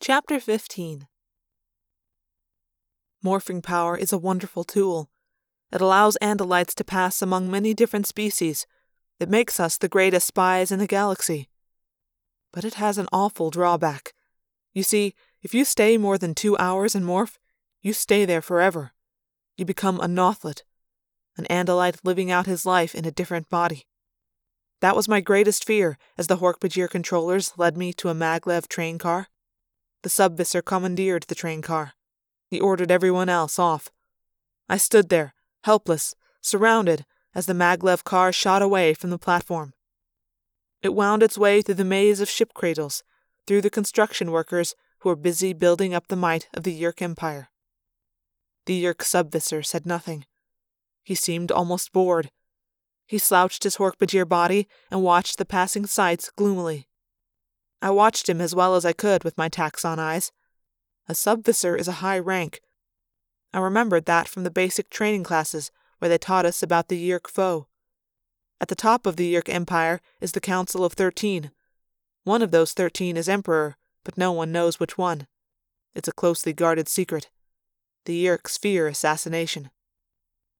Chapter 15 Morphing power is a wonderful tool. It allows Andalites to pass among many different species. It makes us the greatest spies in the galaxy. But it has an awful drawback. You see, if you stay more than two hours in Morph, you stay there forever. You become a Nothlit, an Andalite living out his life in a different body. That was my greatest fear as the Hork-Bajir controllers led me to a maglev train car. The sub-visser commandeered the train car. He ordered everyone else off. I stood there, helpless, surrounded, as the maglev car shot away from the platform. It wound its way through the maze of ship cradles, through the construction workers who were busy building up the might of the Yeerk Empire. The Yeerk sub-visser said nothing. He seemed almost bored. He slouched his Hork-Bajir body and watched the passing sights gloomily. I watched him as well as I could with my taxxon eyes. A sub-visser is a high rank. I remembered that from the basic training classes where they taught us about the Yeerk foe. At the top of the Yeerk Empire is the Council of Thirteen. One of those thirteen is Emperor, but no one knows which one. It's a closely guarded secret. The Yeerks fear assassination.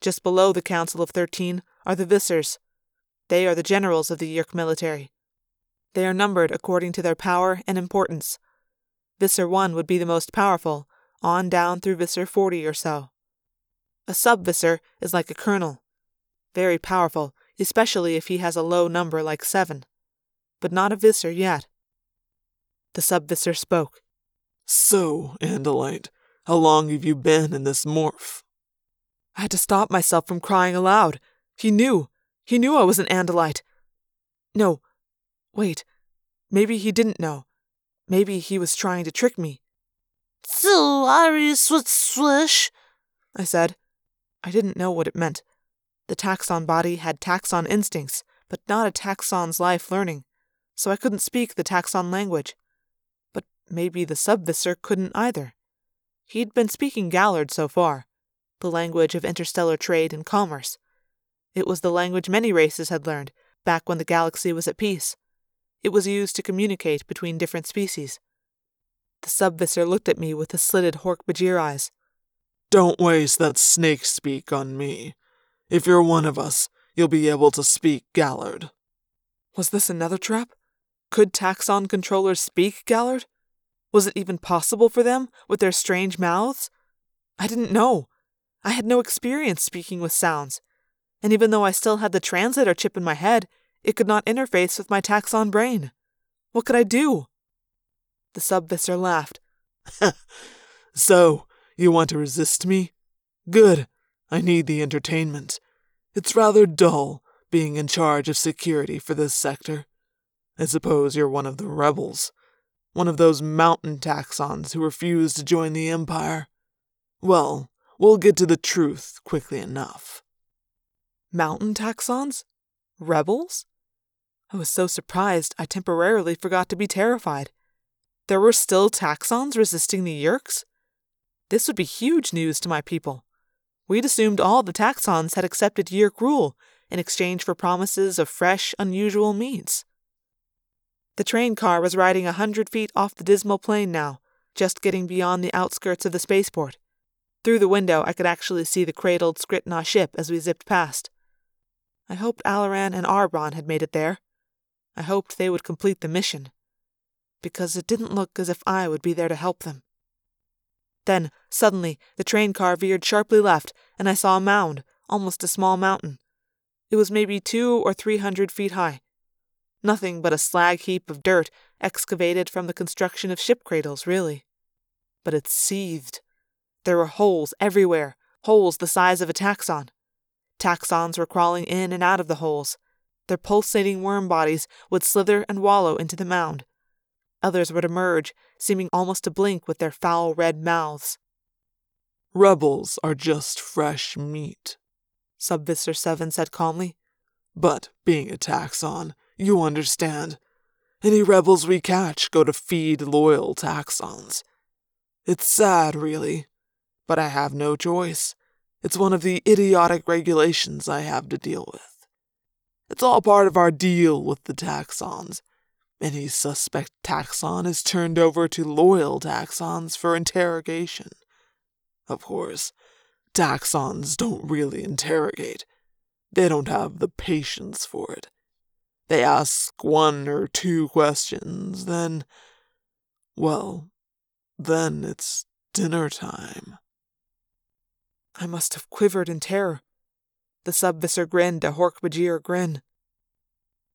Just below the Council of Thirteen are the Vissers. They are the generals of the Yeerk military. They are numbered according to their power and importance. Visser 1 would be the most powerful, on down through Visser 40 or so. A sub-visser is like a colonel. Very powerful, especially if he has a low number like 7. But not a Visser yet. The sub-visser spoke. So, Andalite, how long have you been in this morph? I had to stop myself from crying aloud. He knew. He knew I was an Andalite. No, Wait, maybe he didn't know. Maybe he was trying to trick me. So, Ari swish, I said. I didn't know what it meant. The taxxon body had taxxon instincts, but not a taxxon's life learning, so I couldn't speak the taxxon language. But maybe the sub-visser couldn't either. He'd been speaking Galard so far, the language of interstellar trade and commerce. It was the language many races had learned back when the galaxy was at peace. It was used to communicate between different species. The sub-visser looked at me with his slitted Hork-Bajir eyes. Don't waste that snake speak on me. If you're one of us, you'll be able to speak Galard. Was this another trap? Could taxxon controllers speak Galard? Was it even possible for them, with their strange mouths? I didn't know. I had no experience speaking with sounds. And even though I still had the translator chip in my head, it could not interface with my taxxon brain. What could I do? The sub-visser laughed. so, you want to resist me? Good. I need the entertainment. It's rather dull being in charge of security for this sector. I suppose you're one of the rebels. One of those mountain taxxons who refuse to join the Empire. Well, we'll get to the truth quickly enough. Mountain taxxons? Rebels? I was so surprised I temporarily forgot to be terrified. There were still taxxons resisting the Yeerks? This would be huge news to my people. We'd assumed all the taxxons had accepted Yeerk rule in exchange for promises of fresh, unusual meats. The train car was riding a hundred feet off the dismal plain now, just getting beyond the outskirts of the spaceport. Through the window, I could actually see the cradled Skrit Na ship as we zipped past. I hoped Alloran and Arbron had made it there. I hoped they would complete the mission, because it didn't look as if I would be there to help them. Then, suddenly, the train car veered sharply left, and I saw a mound, almost a small mountain. It was maybe two or three hundred feet high. Nothing but a slag heap of dirt excavated from the construction of ship cradles, really. But it seethed. There were holes everywhere, holes the size of a taxxon. Taxxons were crawling in and out of the holes, their pulsating worm bodies would slither and wallow into the mound. Others would emerge, seeming almost to blink with their foul red mouths. Rebels are just fresh meat, Sub-Visser 7 said calmly. But, being a taxxon, you understand. Any rebels we catch go to feed loyal taxxons. It's sad, really, but I have no choice. It's one of the idiotic regulations I have to deal with. It's all part of our deal with the taxxons. any suspect taxxon is turned over to loyal taxxons for interrogation. Of course, taxxons don't really interrogate. They don't have the patience for it. They ask one or two questions, then, well, then it's dinner time. I must have quivered in terror. The sub-visser grinned a Hork-Bajir grin.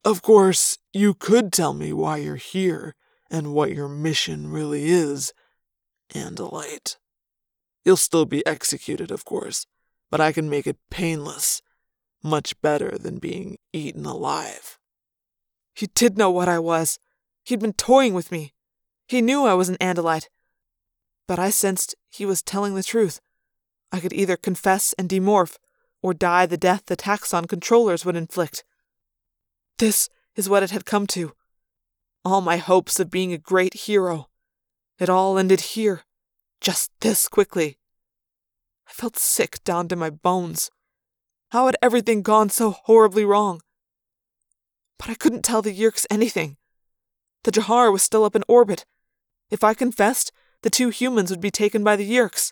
Of course, you could tell me why you're here and what your mission really is, Andalite. You'll still be executed, of course, but I can make it painless. Much better than being eaten alive. He did know what I was. He'd been toying with me. He knew I was an Andalite. But I sensed he was telling the truth. I could either confess and demorph, or die the death the taxxon controllers would inflict. This is what it had come to. All my hopes of being a great hero. It all ended here, just this quickly. I felt sick down to my bones. How had everything gone so horribly wrong? But I couldn't tell the Yeerks anything. The Jahar was still up in orbit. If I confessed, the two humans would be taken by the Yeerks.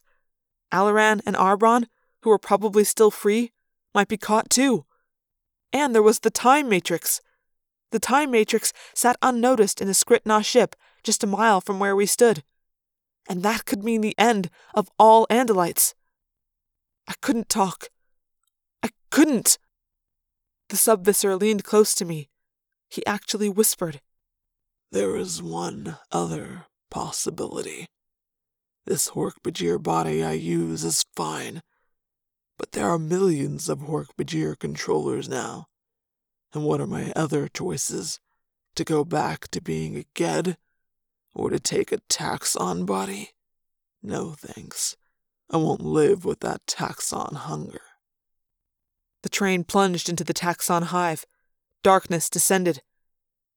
Alloran and Arbron, who were probably still free, might be caught too. And there was the Time Matrix. The Time Matrix sat unnoticed in a Skrit Na ship just a mile from where we stood. And that could mean the end of all Andalites. I couldn't talk. I couldn't. The sub-visser leaned close to me. He actually whispered. There is one other possibility. This Hork-Bajir body I use is fine, but there are millions of Hork-Bajir controllers now. And what are my other choices? To go back to being a Ged? Or to take a taxxon body? No thanks. I won't live with that taxxon hunger. The train plunged into the taxxon hive. Darkness descended.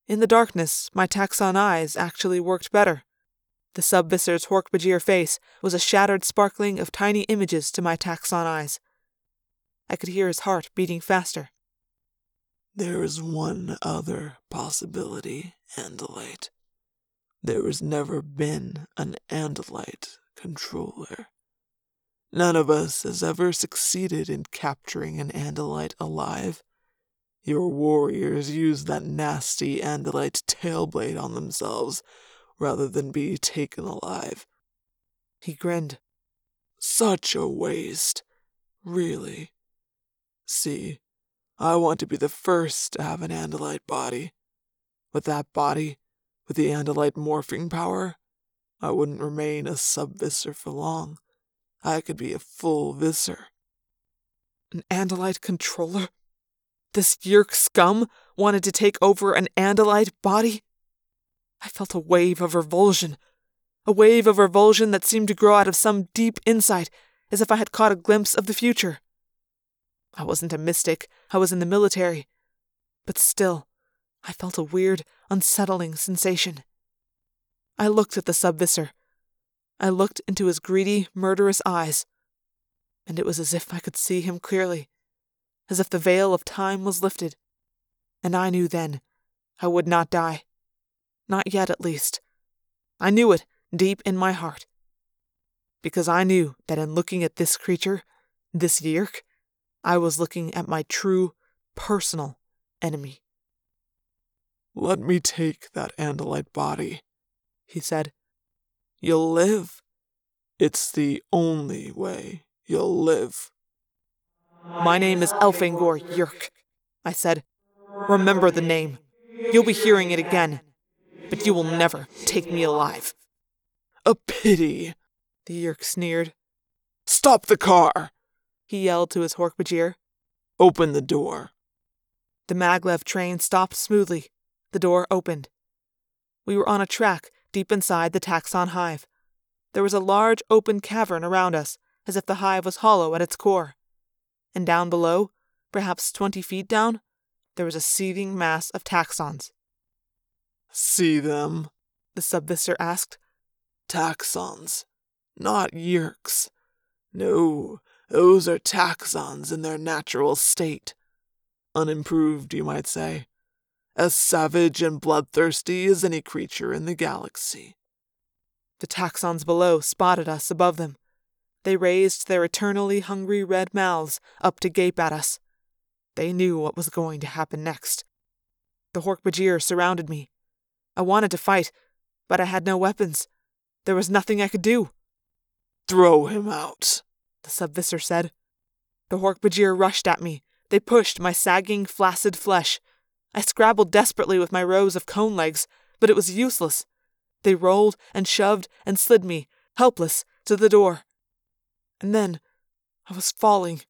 In the darkness, my taxxon eyes actually worked better. The sub-visser's Hork-Bajir face was a shattered sparkling of tiny images to my taxxon eyes. I could hear his heart beating faster. There is one other possibility, Andalite. There has never been an Andalite controller. None of us has ever succeeded in capturing an Andalite alive. Your warriors use that nasty Andalite tailblade on themselves rather than be taken alive. He grinned. Such a waste, really. See, I want to be the first to have an Andalite body. With that body, with the Andalite morphing power, I wouldn't remain a sub-visser for long. I could be a full Visser. An Andalite controller? This Yeerk scum wanted to take over an Andalite body? I felt a wave of revulsion. A wave of revulsion that seemed to grow out of some deep insight, as if I had caught a glimpse of the future. I wasn't a mystic, I was in the military. But still, I felt a weird, unsettling sensation. I looked at the sub-visser. I looked into his greedy, murderous eyes. And it was as if I could see him clearly, as if the veil of time was lifted. And I knew then I would not die. Not yet, at least. I knew it deep in my heart. Because I knew that in looking at this creature, this Yeerk, I was looking at my true, personal enemy. Let me take that Andalite body, he said. You'll live. It's the only way you'll live. My name is Elfangor Yeerk, I said. Remember the name. You'll be hearing it again but you will never take me alive. A pity, the Yeerk sneered. Stop the car, he yelled to his Hork-Bajir. Open the door. The maglev train stopped smoothly. The door opened. We were on a track deep inside the taxxon hive. There was a large open cavern around us, as if the hive was hollow at its core. And down below, perhaps twenty feet down, there was a seething mass of taxxons. See them? the sub-visser asked. Taxxons, not yeerks. No, those are taxxons in their natural state. Unimproved, you might say. as savage and bloodthirsty as any creature in the galaxy. The taxxons below spotted us above them. They raised their eternally hungry red mouths up to gape at us. They knew what was going to happen next. The Hork-Bajir surrounded me. I wanted to fight, but I had no weapons. There was nothing I could do. Throw him out, the sub-visser said. The Hork-Bajir rushed at me. They pushed my sagging, flaccid flesh. I scrabbled desperately with my rows of cone legs, but it was useless. They rolled and shoved and slid me, helpless, to the door. And then I was falling,